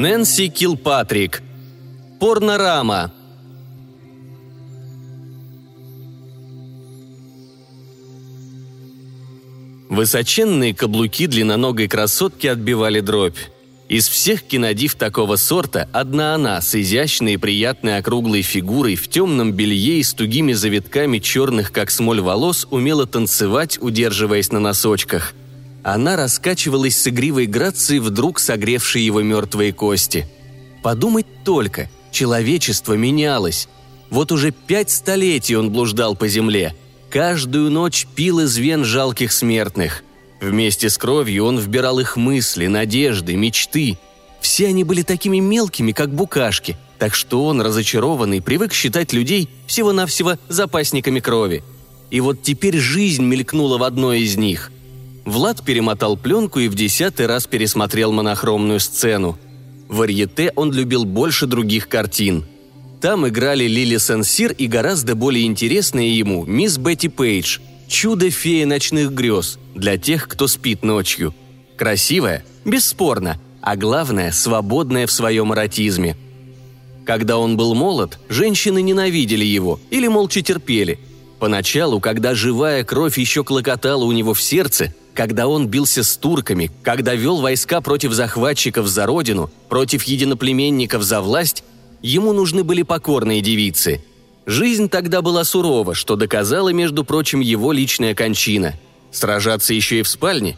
Нэнси Килпатрик. Порнорама. Высоченные каблуки длинноногой красотки отбивали дробь. Из всех кинодив такого сорта одна она с изящной и приятной округлой фигурой в темном белье и с тугими завитками черных, как смоль волос, умела танцевать, удерживаясь на носочках. Она раскачивалась с игривой грацией, вдруг согревшей его мертвые кости. Подумать только, человечество менялось. Вот уже пять столетий он блуждал по земле. Каждую ночь пил из вен жалких смертных. Вместе с кровью он вбирал их мысли, надежды, мечты. Все они были такими мелкими, как букашки, так что он, разочарованный, привык считать людей всего-навсего запасниками крови. И вот теперь жизнь мелькнула в одной из них. Влад перемотал пленку и в десятый раз пересмотрел монохромную сцену. Варьете он любил больше других картин. Там играли Лили Сенсир и гораздо более интересная ему мисс Бетти Пейдж – Чудо-фея ночных грез для тех, кто спит ночью. Красивая, бесспорно, а главное, свободная в своем эротизме. Когда он был молод, женщины ненавидели его или молча терпели. Поначалу, когда живая кровь еще клокотала у него в сердце, когда он бился с турками, когда вел войска против захватчиков за родину, против единоплеменников за власть, ему нужны были покорные девицы – Жизнь тогда была сурова, что доказала, между прочим, его личная кончина. Сражаться еще и в спальне?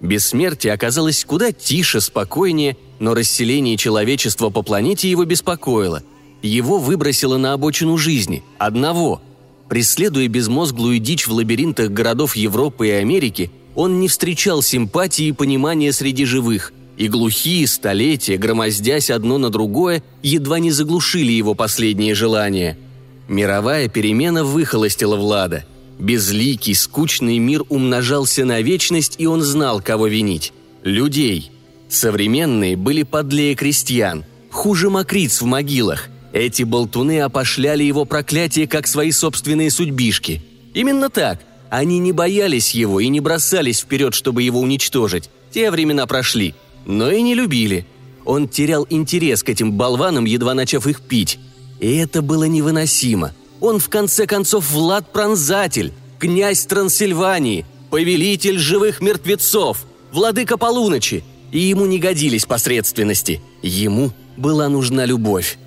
Бессмертие оказалось куда тише, спокойнее, но расселение человечества по планете его беспокоило. Его выбросило на обочину жизни, одного. Преследуя безмозглую дичь в лабиринтах городов Европы и Америки, он не встречал симпатии и понимания среди живых, и глухие столетия, громоздясь одно на другое, едва не заглушили его последние желания – Мировая перемена выхолостила Влада. Безликий, скучный мир умножался на вечность, и он знал, кого винить. Людей. Современные были подлее крестьян, хуже мокриц в могилах. Эти болтуны опошляли его проклятие, как свои собственные судьбишки. Именно так. Они не боялись его и не бросались вперед, чтобы его уничтожить. Те времена прошли. Но и не любили. Он терял интерес к этим болванам, едва начав их пить. И это было невыносимо. Он, в конце концов, Влад-пронзатель, князь Трансильвании, повелитель живых мертвецов, владыка полуночи. И ему не годились посредственности. Ему была нужна любовь.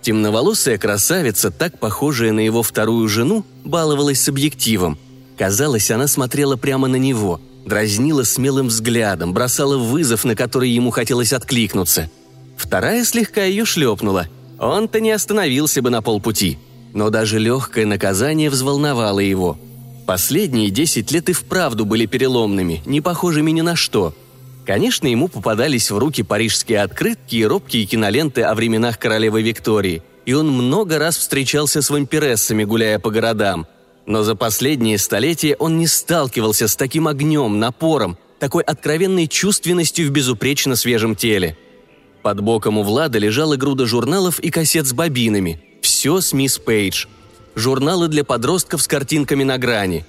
Темноволосая красавица, так похожая на его вторую жену, баловалась с объективом. Казалось, она смотрела прямо на него, дразнила смелым взглядом, бросала вызов, на который ему хотелось откликнуться. Вторая слегка ее шлепнула – он-то не остановился бы на полпути. Но даже легкое наказание взволновало его. Последние десять лет и вправду были переломными, не похожими ни на что. Конечно, ему попадались в руки парижские открытки и робкие киноленты о временах королевы Виктории, и он много раз встречался с вампирессами, гуляя по городам. Но за последние столетия он не сталкивался с таким огнем, напором, такой откровенной чувственностью в безупречно свежем теле – под боком у Влада лежала груда журналов и кассет с бобинами. Все с мисс Пейдж. Журналы для подростков с картинками на грани.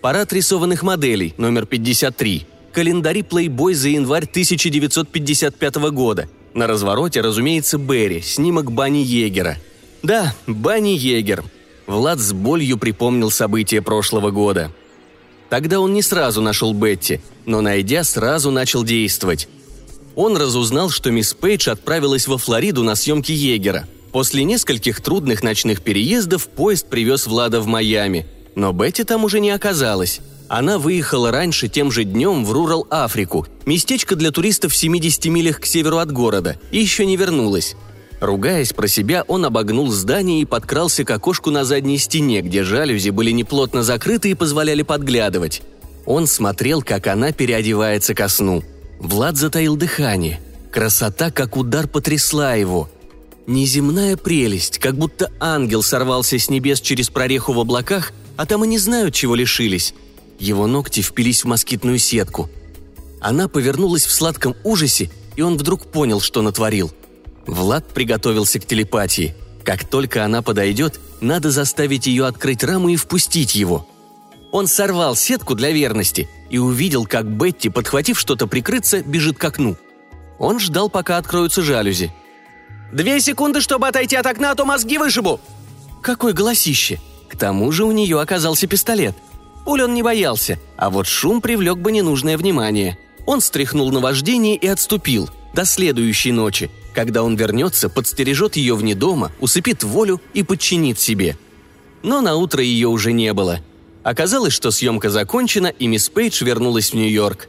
Парад рисованных моделей, номер 53. Календари Playboy за январь 1955 года. На развороте, разумеется, Берри, снимок Бани Егера. Да, Бани Егер. Влад с болью припомнил события прошлого года. Тогда он не сразу нашел Бетти, но, найдя, сразу начал действовать. Он разузнал, что мисс Пейдж отправилась во Флориду на съемки Егера. После нескольких трудных ночных переездов поезд привез Влада в Майами. Но Бетти там уже не оказалась. Она выехала раньше тем же днем в Рурал-Африку, местечко для туристов в 70 милях к северу от города, и еще не вернулась. Ругаясь про себя, он обогнул здание и подкрался к окошку на задней стене, где жалюзи были неплотно закрыты и позволяли подглядывать. Он смотрел, как она переодевается ко сну – Влад затаил дыхание. Красота, как удар, потрясла его. Неземная прелесть, как будто ангел сорвался с небес через прореху в облаках, а там и не знают, чего лишились. Его ногти впились в москитную сетку. Она повернулась в сладком ужасе, и он вдруг понял, что натворил. Влад приготовился к телепатии. Как только она подойдет, надо заставить ее открыть раму и впустить его. Он сорвал сетку для верности и увидел, как Бетти, подхватив что-то прикрыться, бежит к окну. Он ждал, пока откроются жалюзи. «Две секунды, чтобы отойти от окна, а то мозги вышибу!» Какой голосище! К тому же у нее оказался пистолет. Пуль он не боялся, а вот шум привлек бы ненужное внимание. Он стряхнул на вождение и отступил до следующей ночи, когда он вернется, подстережет ее вне дома, усыпит волю и подчинит себе. Но на утро ее уже не было. Оказалось, что съемка закончена, и мисс Пейдж вернулась в Нью-Йорк.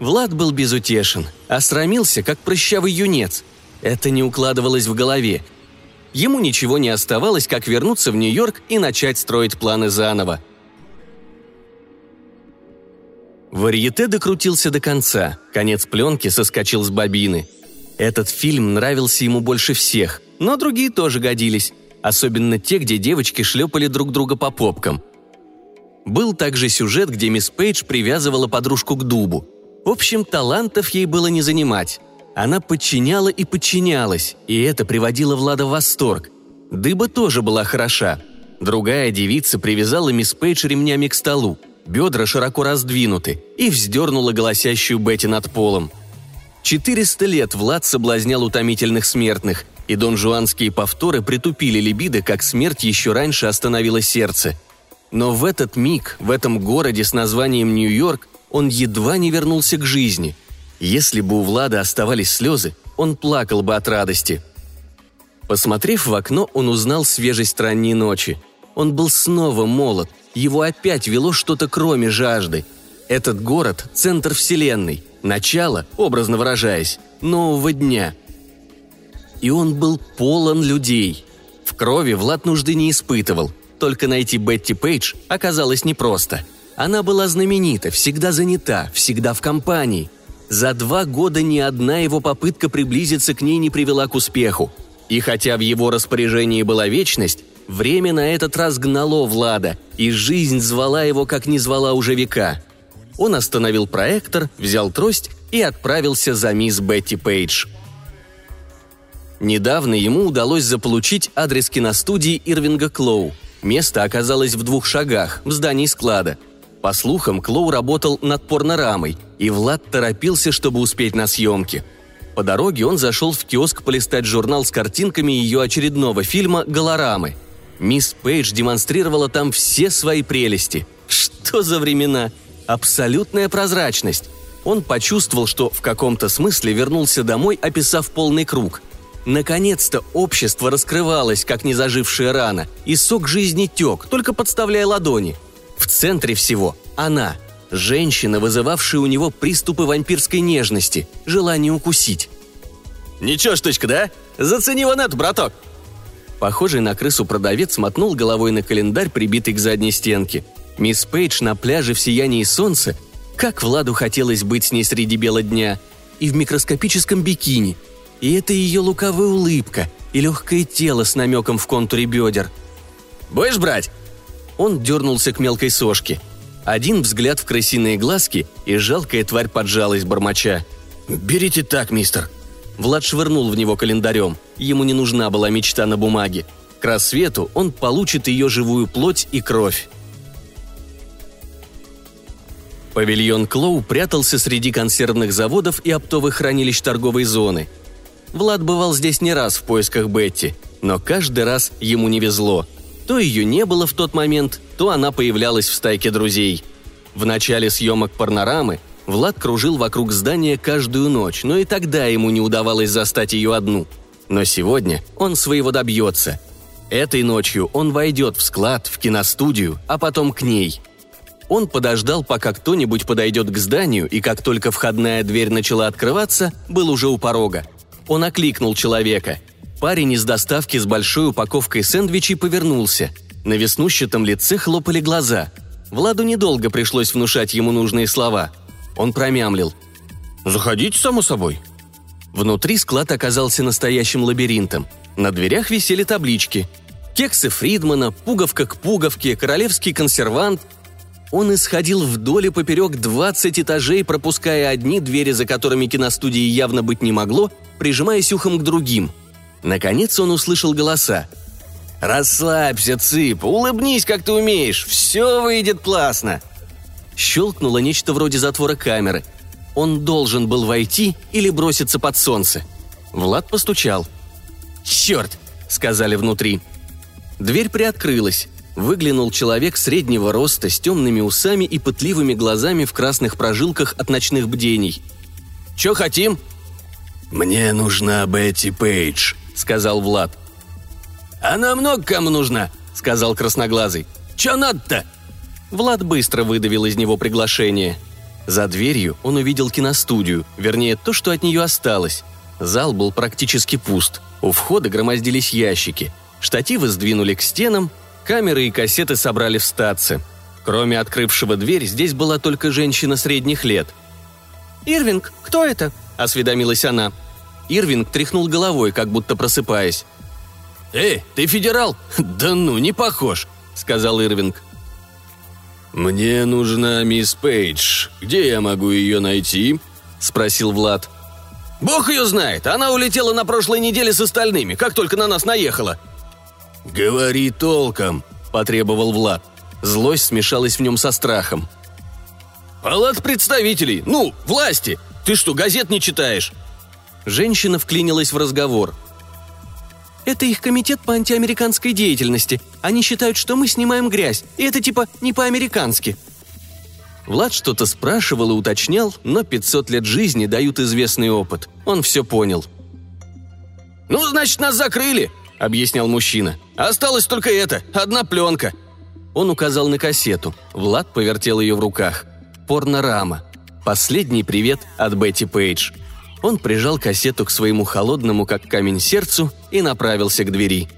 Влад был безутешен, осрамился, как прыщавый юнец. Это не укладывалось в голове. Ему ничего не оставалось, как вернуться в Нью-Йорк и начать строить планы заново. Варьете докрутился до конца, конец пленки соскочил с бобины. Этот фильм нравился ему больше всех, но другие тоже годились, особенно те, где девочки шлепали друг друга по попкам. Был также сюжет, где мисс Пейдж привязывала подружку к дубу. В общем, талантов ей было не занимать. Она подчиняла и подчинялась, и это приводило Влада в восторг. Дыба тоже была хороша. Другая девица привязала мисс Пейдж ремнями к столу, бедра широко раздвинуты, и вздернула голосящую Бетти над полом. Четыреста лет Влад соблазнял утомительных смертных, и донжуанские повторы притупили либидо, как смерть еще раньше остановила сердце. Но в этот миг, в этом городе с названием Нью-Йорк, он едва не вернулся к жизни. Если бы у Влада оставались слезы, он плакал бы от радости. Посмотрев в окно, он узнал свежесть ранней ночи. Он был снова молод, его опять вело что-то кроме жажды. Этот город – центр вселенной, начало, образно выражаясь, нового дня. И он был полон людей. В крови Влад нужды не испытывал, только найти Бетти Пейдж оказалось непросто. Она была знаменита, всегда занята, всегда в компании. За два года ни одна его попытка приблизиться к ней не привела к успеху. И хотя в его распоряжении была вечность, время на этот раз гнало Влада, и жизнь звала его, как не звала уже века. Он остановил проектор, взял трость и отправился за мисс Бетти Пейдж. Недавно ему удалось заполучить адрес киностудии Ирвинга Клоу. Место оказалось в двух шагах, в здании склада. По слухам, Клоу работал над порнорамой, и Влад торопился, чтобы успеть на съемки. По дороге он зашел в киоск полистать журнал с картинками ее очередного фильма «Голорамы». Мисс Пейдж демонстрировала там все свои прелести. Что за времена? Абсолютная прозрачность. Он почувствовал, что в каком-то смысле вернулся домой, описав полный круг. Наконец-то общество раскрывалось, как незажившая рана, и сок жизни тек, только подставляя ладони. В центре всего она, женщина, вызывавшая у него приступы вампирской нежности, желание укусить. «Ничего, штучка, да? Зацени вон эту, браток!» Похожий на крысу продавец мотнул головой на календарь, прибитый к задней стенке. Мисс Пейдж на пляже в сиянии солнца. Как Владу хотелось быть с ней среди бела дня. И в микроскопическом бикини. И это ее лукавая улыбка и легкое тело с намеком в контуре бедер. «Будешь брать?» Он дернулся к мелкой сошке. Один взгляд в крысиные глазки, и жалкая тварь поджалась бормоча. «Берите так, мистер», Влад швырнул в него календарем. Ему не нужна была мечта на бумаге. К рассвету он получит ее живую плоть и кровь. Павильон Клоу прятался среди консервных заводов и оптовых хранилищ торговой зоны. Влад бывал здесь не раз в поисках Бетти, но каждый раз ему не везло. То ее не было в тот момент, то она появлялась в стайке друзей. В начале съемок «Парнорамы» Влад кружил вокруг здания каждую ночь, но и тогда ему не удавалось застать ее одну. Но сегодня он своего добьется. Этой ночью он войдет в склад, в киностудию, а потом к ней. Он подождал, пока кто-нибудь подойдет к зданию, и как только входная дверь начала открываться, был уже у порога. Он окликнул человека. Парень из доставки с большой упаковкой сэндвичей повернулся. На веснущатом лице хлопали глаза. Владу недолго пришлось внушать ему нужные слова – он промямлил. «Заходите, само собой». Внутри склад оказался настоящим лабиринтом. На дверях висели таблички. Кексы Фридмана, пуговка к пуговке, королевский консервант. Он исходил вдоль и поперек 20 этажей, пропуская одни двери, за которыми киностудии явно быть не могло, прижимаясь ухом к другим. Наконец он услышал голоса. «Расслабься, Цып, улыбнись, как ты умеешь, все выйдет классно!» Щелкнуло нечто вроде затвора камеры. Он должен был войти или броситься под солнце. Влад постучал. «Черт!» — сказали внутри. Дверь приоткрылась. Выглянул человек среднего роста с темными усами и пытливыми глазами в красных прожилках от ночных бдений. «Чё хотим?» «Мне нужна Бетти Пейдж», — сказал Влад. «Она много кому нужна», — сказал красноглазый. «Чё надо-то?» Влад быстро выдавил из него приглашение. За дверью он увидел киностудию, вернее, то, что от нее осталось. Зал был практически пуст. У входа громоздились ящики. Штативы сдвинули к стенам, камеры и кассеты собрали в статце. Кроме открывшего дверь, здесь была только женщина средних лет. «Ирвинг, кто это?» – осведомилась она. Ирвинг тряхнул головой, как будто просыпаясь. «Эй, ты федерал? Да ну, не похож», — сказал Ирвинг. «Мне нужна мисс Пейдж. Где я могу ее найти?» — спросил Влад. «Бог ее знает. Она улетела на прошлой неделе с остальными, как только на нас наехала». «Говори толком», — потребовал Влад. Злость смешалась в нем со страхом. «Палат представителей! Ну, власти! Ты что, газет не читаешь?» Женщина вклинилась в разговор — это их комитет по антиамериканской деятельности. Они считают, что мы снимаем грязь, и это типа не по-американски». Влад что-то спрашивал и уточнял, но 500 лет жизни дают известный опыт. Он все понял. «Ну, значит, нас закрыли», — объяснял мужчина. «Осталось только это, одна пленка». Он указал на кассету. Влад повертел ее в руках. Порнорама. Последний привет от Бетти Пейдж. Он прижал кассету к своему холодному, как камень, сердцу и направился к двери.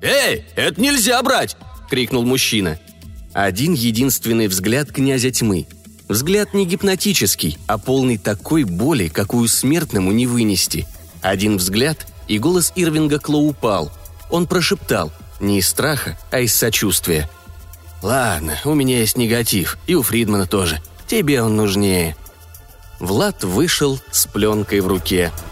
«Эй, это нельзя брать!» – крикнул мужчина. Один единственный взгляд князя тьмы. Взгляд не гипнотический, а полный такой боли, какую смертному не вынести. Один взгляд, и голос Ирвинга Кло упал. Он прошептал, не из страха, а из сочувствия. «Ладно, у меня есть негатив, и у Фридмана тоже. Тебе он нужнее». Влад вышел с пленкой в руке –